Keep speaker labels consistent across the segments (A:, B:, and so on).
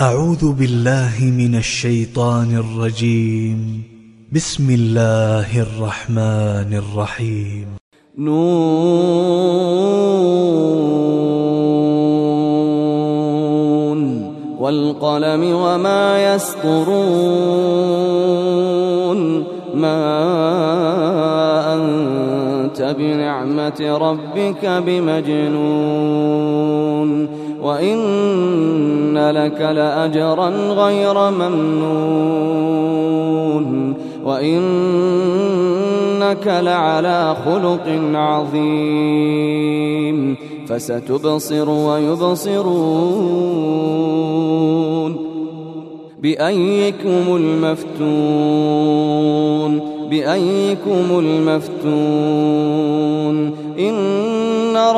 A: أعوذ بالله من الشيطان الرجيم. بسم الله الرحمن الرحيم.
B: نون والقلم وما يسطرون. ما أنت بنعمة ربك بمجنون. وإن لك لأجرا غير ممنون وإنك لعلى خلق عظيم فستبصر ويبصرون بأيكم المفتون بأيكم المفتون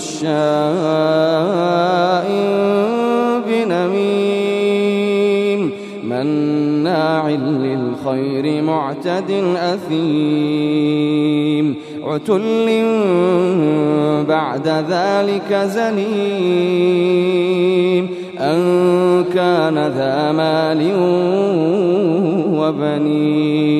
B: مشاء بنميم مناع للخير معتد أثيم عتل بعد ذلك زنيم أن كان ذا مال وبنين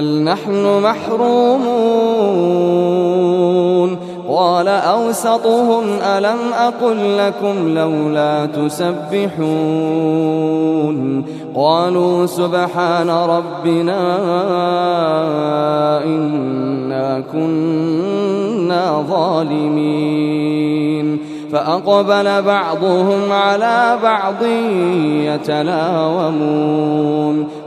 B: بل نحن محرومون قال أوسطهم ألم أقل لكم لولا تسبحون قالوا سبحان ربنا إنا كنا ظالمين فأقبل بعضهم على بعض يتلاومون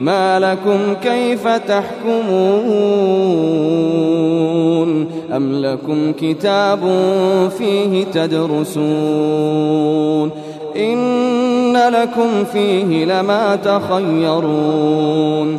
B: ما لكم كيف تحكمون؟ أم لكم كتاب فيه تدرسون؟ إن لكم فيه لما تخيرون.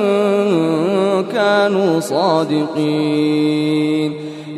B: كانوا صادقين